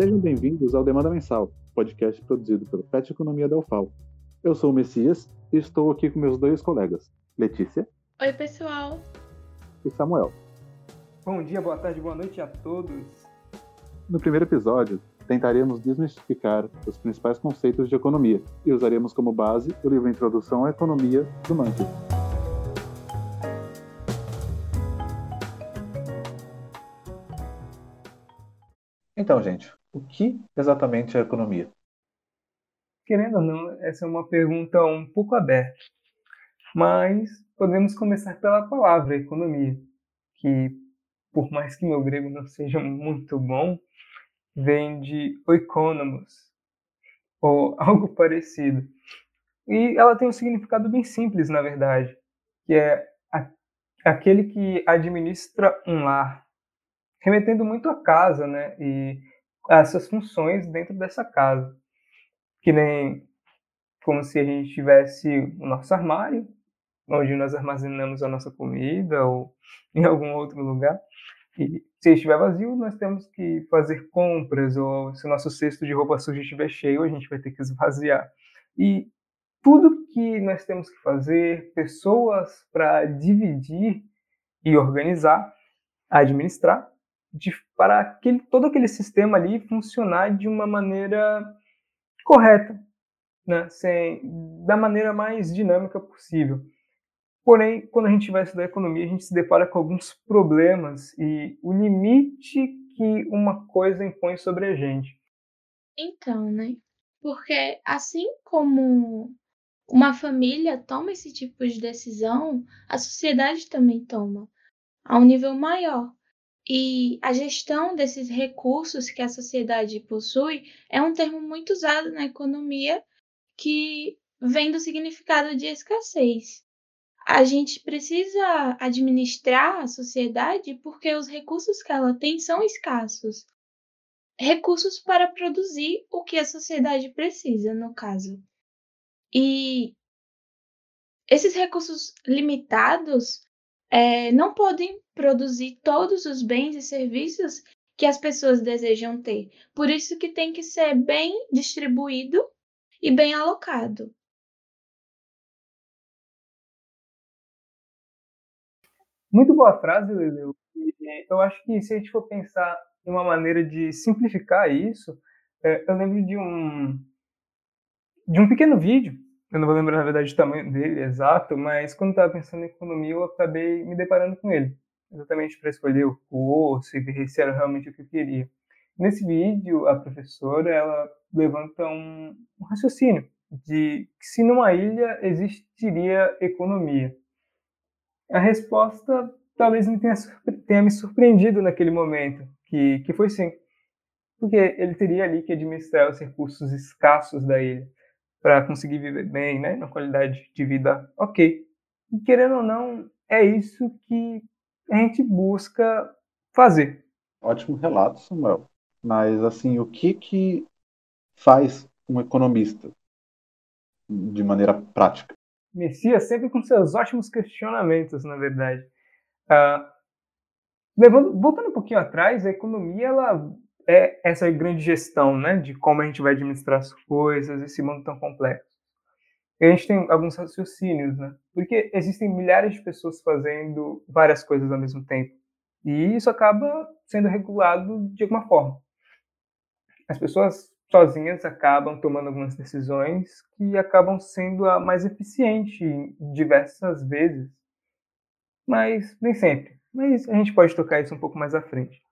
Sejam bem-vindos ao Demanda Mensal, podcast produzido pelo PET Economia da UFAL. Eu sou o Messias e estou aqui com meus dois colegas, Letícia. Oi, pessoal. E Samuel. Bom dia, boa tarde, boa noite a todos. No primeiro episódio, tentaremos desmistificar os principais conceitos de economia e usaremos como base o livro Introdução à Economia do Mankiw. Então, gente, o que exatamente é economia? Querendo ou não, essa é uma pergunta um pouco aberta, mas podemos começar pela palavra economia, que, por mais que meu grego não seja muito bom, vem de oikonomos, ou algo parecido. E ela tem um significado bem simples, na verdade, que é aquele que administra um lar, remetendo muito à casa, né? E essas funções dentro dessa casa. Que nem como se a gente tivesse o nosso armário, onde nós armazenamos a nossa comida ou em algum outro lugar. E se estiver vazio, nós temos que fazer compras, ou se o nosso cesto de roupa suja estiver cheio, a gente vai ter que esvaziar. E tudo que nós temos que fazer, pessoas para dividir e organizar, administrar, de, para aquele, todo aquele sistema ali funcionar de uma maneira correta, né? Sem, da maneira mais dinâmica possível. Porém, quando a gente vai estudar economia, a gente se depara com alguns problemas e o limite que uma coisa impõe sobre a gente. Então, né? Porque assim como uma família toma esse tipo de decisão, a sociedade também toma, a um nível maior. E a gestão desses recursos que a sociedade possui é um termo muito usado na economia que vem do significado de escassez. A gente precisa administrar a sociedade porque os recursos que ela tem são escassos. Recursos para produzir o que a sociedade precisa, no caso. E esses recursos limitados é, não podem produzir todos os bens e serviços que as pessoas desejam ter. Por isso que tem que ser bem distribuído e bem alocado. Muito boa frase, Leleu. Eu acho que se a gente for pensar em uma maneira de simplificar isso, é, eu lembro de um de um pequeno vídeo eu não vou lembrar, na verdade, o tamanho dele exato, mas quando estava pensando em economia, eu acabei me deparando com ele, exatamente para escolher o curso e ver se era realmente o que eu queria. Nesse vídeo, a professora ela levanta um, um raciocínio de que se numa ilha existiria economia. A resposta talvez me tenha, tenha me surpreendido naquele momento, que, que foi sim. Porque ele teria ali que administrar os recursos escassos da ilha para conseguir viver bem, né, uma qualidade de vida ok. E querendo ou não, é isso que a gente busca fazer. Ótimo relato, Samuel. Mas assim, o que que faz um economista de maneira prática? Messias sempre com seus ótimos questionamentos, na verdade. Uh, levando, voltando um pouquinho atrás, a economia ela é essa grande gestão, né, de como a gente vai administrar as coisas, esse mundo tão complexo. E a gente tem alguns raciocínios, né? Porque existem milhares de pessoas fazendo várias coisas ao mesmo tempo. E isso acaba sendo regulado de alguma forma. As pessoas sozinhas acabam tomando algumas decisões que acabam sendo a mais eficiente diversas vezes. Mas nem sempre. Mas a gente pode tocar isso um pouco mais à frente.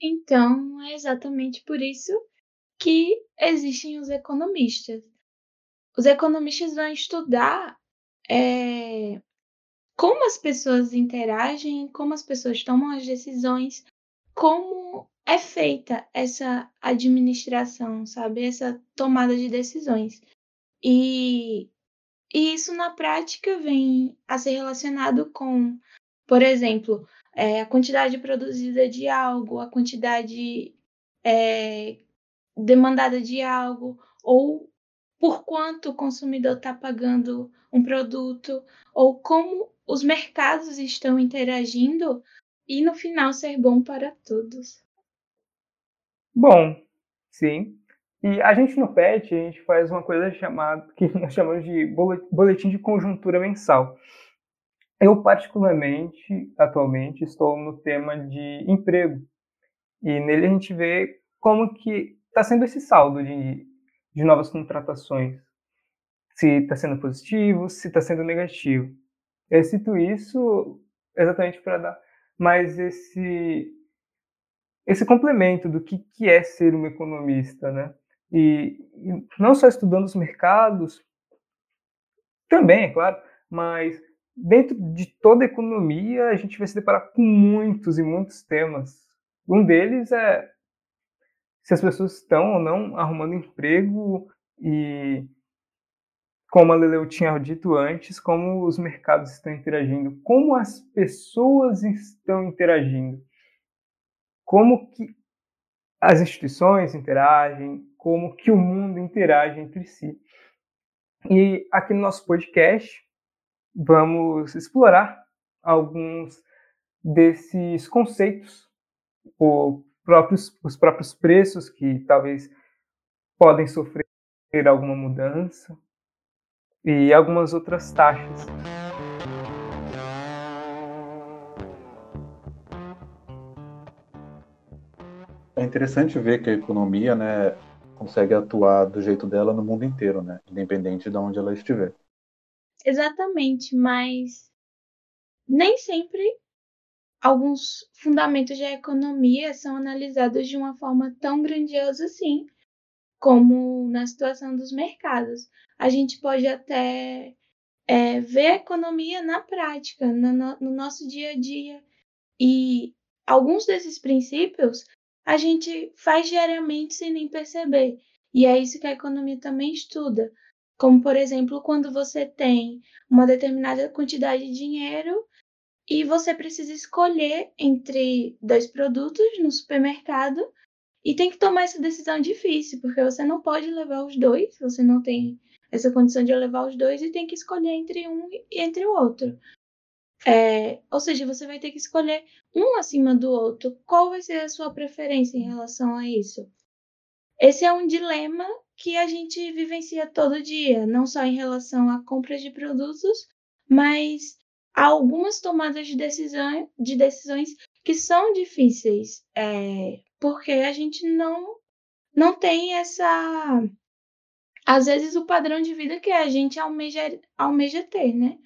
Então, é exatamente por isso que existem os economistas. Os economistas vão estudar é, como as pessoas interagem, como as pessoas tomam as decisões, como é feita essa administração, sabe? Essa tomada de decisões. E, e isso na prática vem a ser relacionado com, por exemplo, é, a quantidade produzida de algo, a quantidade é, demandada de algo, ou por quanto o consumidor está pagando um produto, ou como os mercados estão interagindo e no final ser bom para todos. Bom, sim. E a gente no PET, a gente faz uma coisa chamada, que nós chamamos de boletim de conjuntura mensal. Eu, particularmente, atualmente, estou no tema de emprego. E nele a gente vê como que está sendo esse saldo de, de novas contratações. Se está sendo positivo, se está sendo negativo. Eu cito isso exatamente para dar mais esse esse complemento do que, que é ser um economista, né? E, e não só estudando os mercados, também, é claro, mas dentro de toda a economia a gente vai se deparar com muitos e muitos temas. Um deles é se as pessoas estão ou não arrumando emprego e como a Leleu tinha dito antes, como os mercados estão interagindo, como as pessoas estão interagindo, como que as instituições interagem, como que o mundo interage entre si. E aqui no nosso podcast vamos explorar alguns desses conceitos, os próprios, os próprios preços que talvez podem sofrer alguma mudança, e algumas outras taxas. É interessante ver que a economia, né, consegue atuar do jeito dela no mundo inteiro, né, independente de onde ela estiver. Exatamente, mas nem sempre alguns fundamentos da economia são analisados de uma forma tão grandiosa assim, como na situação dos mercados a gente pode até é, ver a economia na prática, no, no nosso dia a dia. E alguns desses princípios a gente faz diariamente sem nem perceber. E é isso que a economia também estuda. Como, por exemplo, quando você tem uma determinada quantidade de dinheiro e você precisa escolher entre dois produtos no supermercado e tem que tomar essa decisão difícil, porque você não pode levar os dois, você não tem essa condição de levar os dois e tem que escolher entre um e entre o outro. É, ou seja, você vai ter que escolher um acima do outro. Qual vai ser a sua preferência em relação a isso? Esse é um dilema que a gente vivencia todo dia, não só em relação à compra de produtos, mas há algumas tomadas de, decisão, de decisões que são difíceis, é, porque a gente não, não tem essa às vezes o padrão de vida que a gente almeja, almeja ter, né?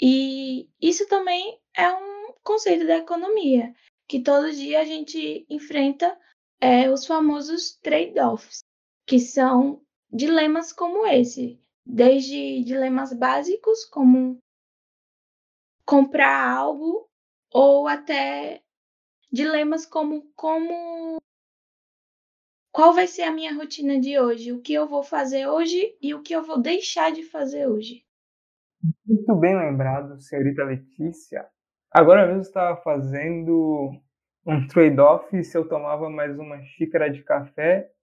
E isso também é um conceito da economia, que todo dia a gente enfrenta é, os famosos trade-offs, que são dilemas como esse, desde dilemas básicos, como comprar algo, ou até dilemas como como qual vai ser a minha rotina de hoje, o que eu vou fazer hoje e o que eu vou deixar de fazer hoje. Muito bem lembrado, senhorita Letícia. Agora mesmo estava fazendo um trade-off se eu tomava mais uma xícara de café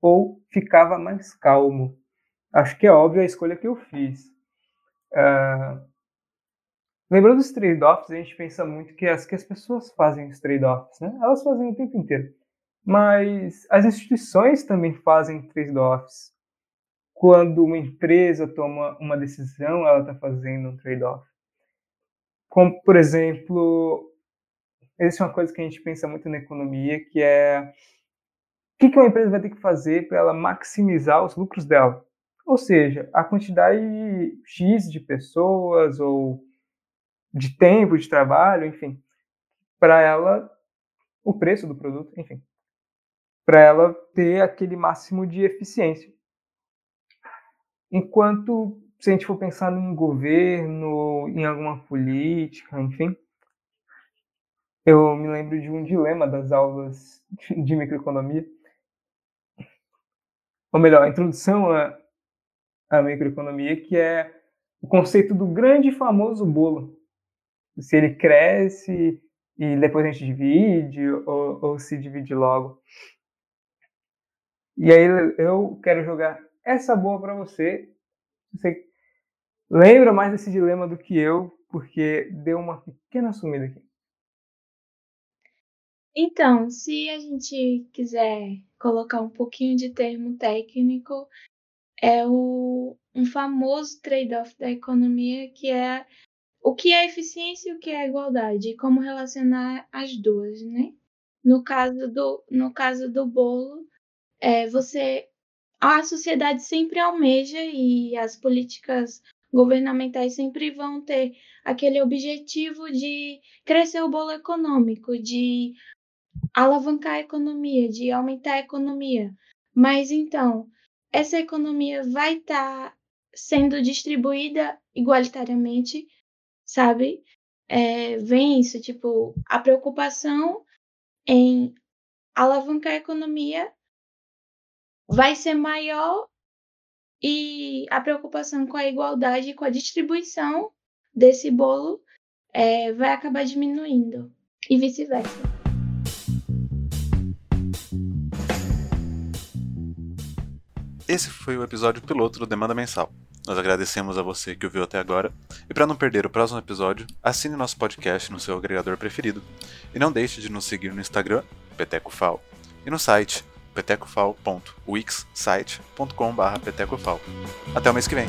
ou ficava mais calmo. Acho que é óbvio a escolha que eu fiz. Uh, lembrando dos trade-offs, a gente pensa muito que as, que as pessoas fazem os trade-offs, né? Elas fazem o tempo inteiro. Mas as instituições também fazem trade-offs. Quando uma empresa toma uma decisão, ela está fazendo um trade-off. Como, por exemplo, é uma coisa que a gente pensa muito na economia, que é que, que uma empresa vai ter que fazer para ela maximizar os lucros dela. Ou seja, a quantidade X de pessoas ou de tempo de trabalho, enfim, para ela o preço do produto, enfim para ela ter aquele máximo de eficiência. Enquanto, se a gente for pensar em governo, em alguma política, enfim, eu me lembro de um dilema das aulas de microeconomia, ou melhor, a introdução à, à microeconomia, que é o conceito do grande e famoso bolo. Se ele cresce e depois a gente divide, ou, ou se divide logo. E aí eu quero jogar essa boa para você. Você lembra mais desse dilema do que eu, porque deu uma pequena sumida aqui. Então, se a gente quiser colocar um pouquinho de termo técnico, é o, um famoso trade-off da economia que é o que é eficiência e o que é igualdade, e como relacionar as duas, né? No caso do, no caso do bolo, é, você a sociedade sempre almeja e as políticas governamentais sempre vão ter aquele objetivo de crescer o bolo econômico, de alavancar a economia, de aumentar a economia. Mas então, essa economia vai estar tá sendo distribuída igualitariamente, sabe? É, vem isso, tipo, a preocupação em alavancar a economia vai ser maior e a preocupação com a igualdade, com a distribuição desse bolo é, vai acabar diminuindo e vice-versa. Esse foi o episódio piloto do Demanda Mensal. Nós agradecemos a você que ouviu até agora. E para não perder o próximo episódio, assine nosso podcast no seu agregador preferido. E não deixe de nos seguir no Instagram, PetecoFal, e no site petecofal.wixsite.com.br petecofal. Até o mês que vem!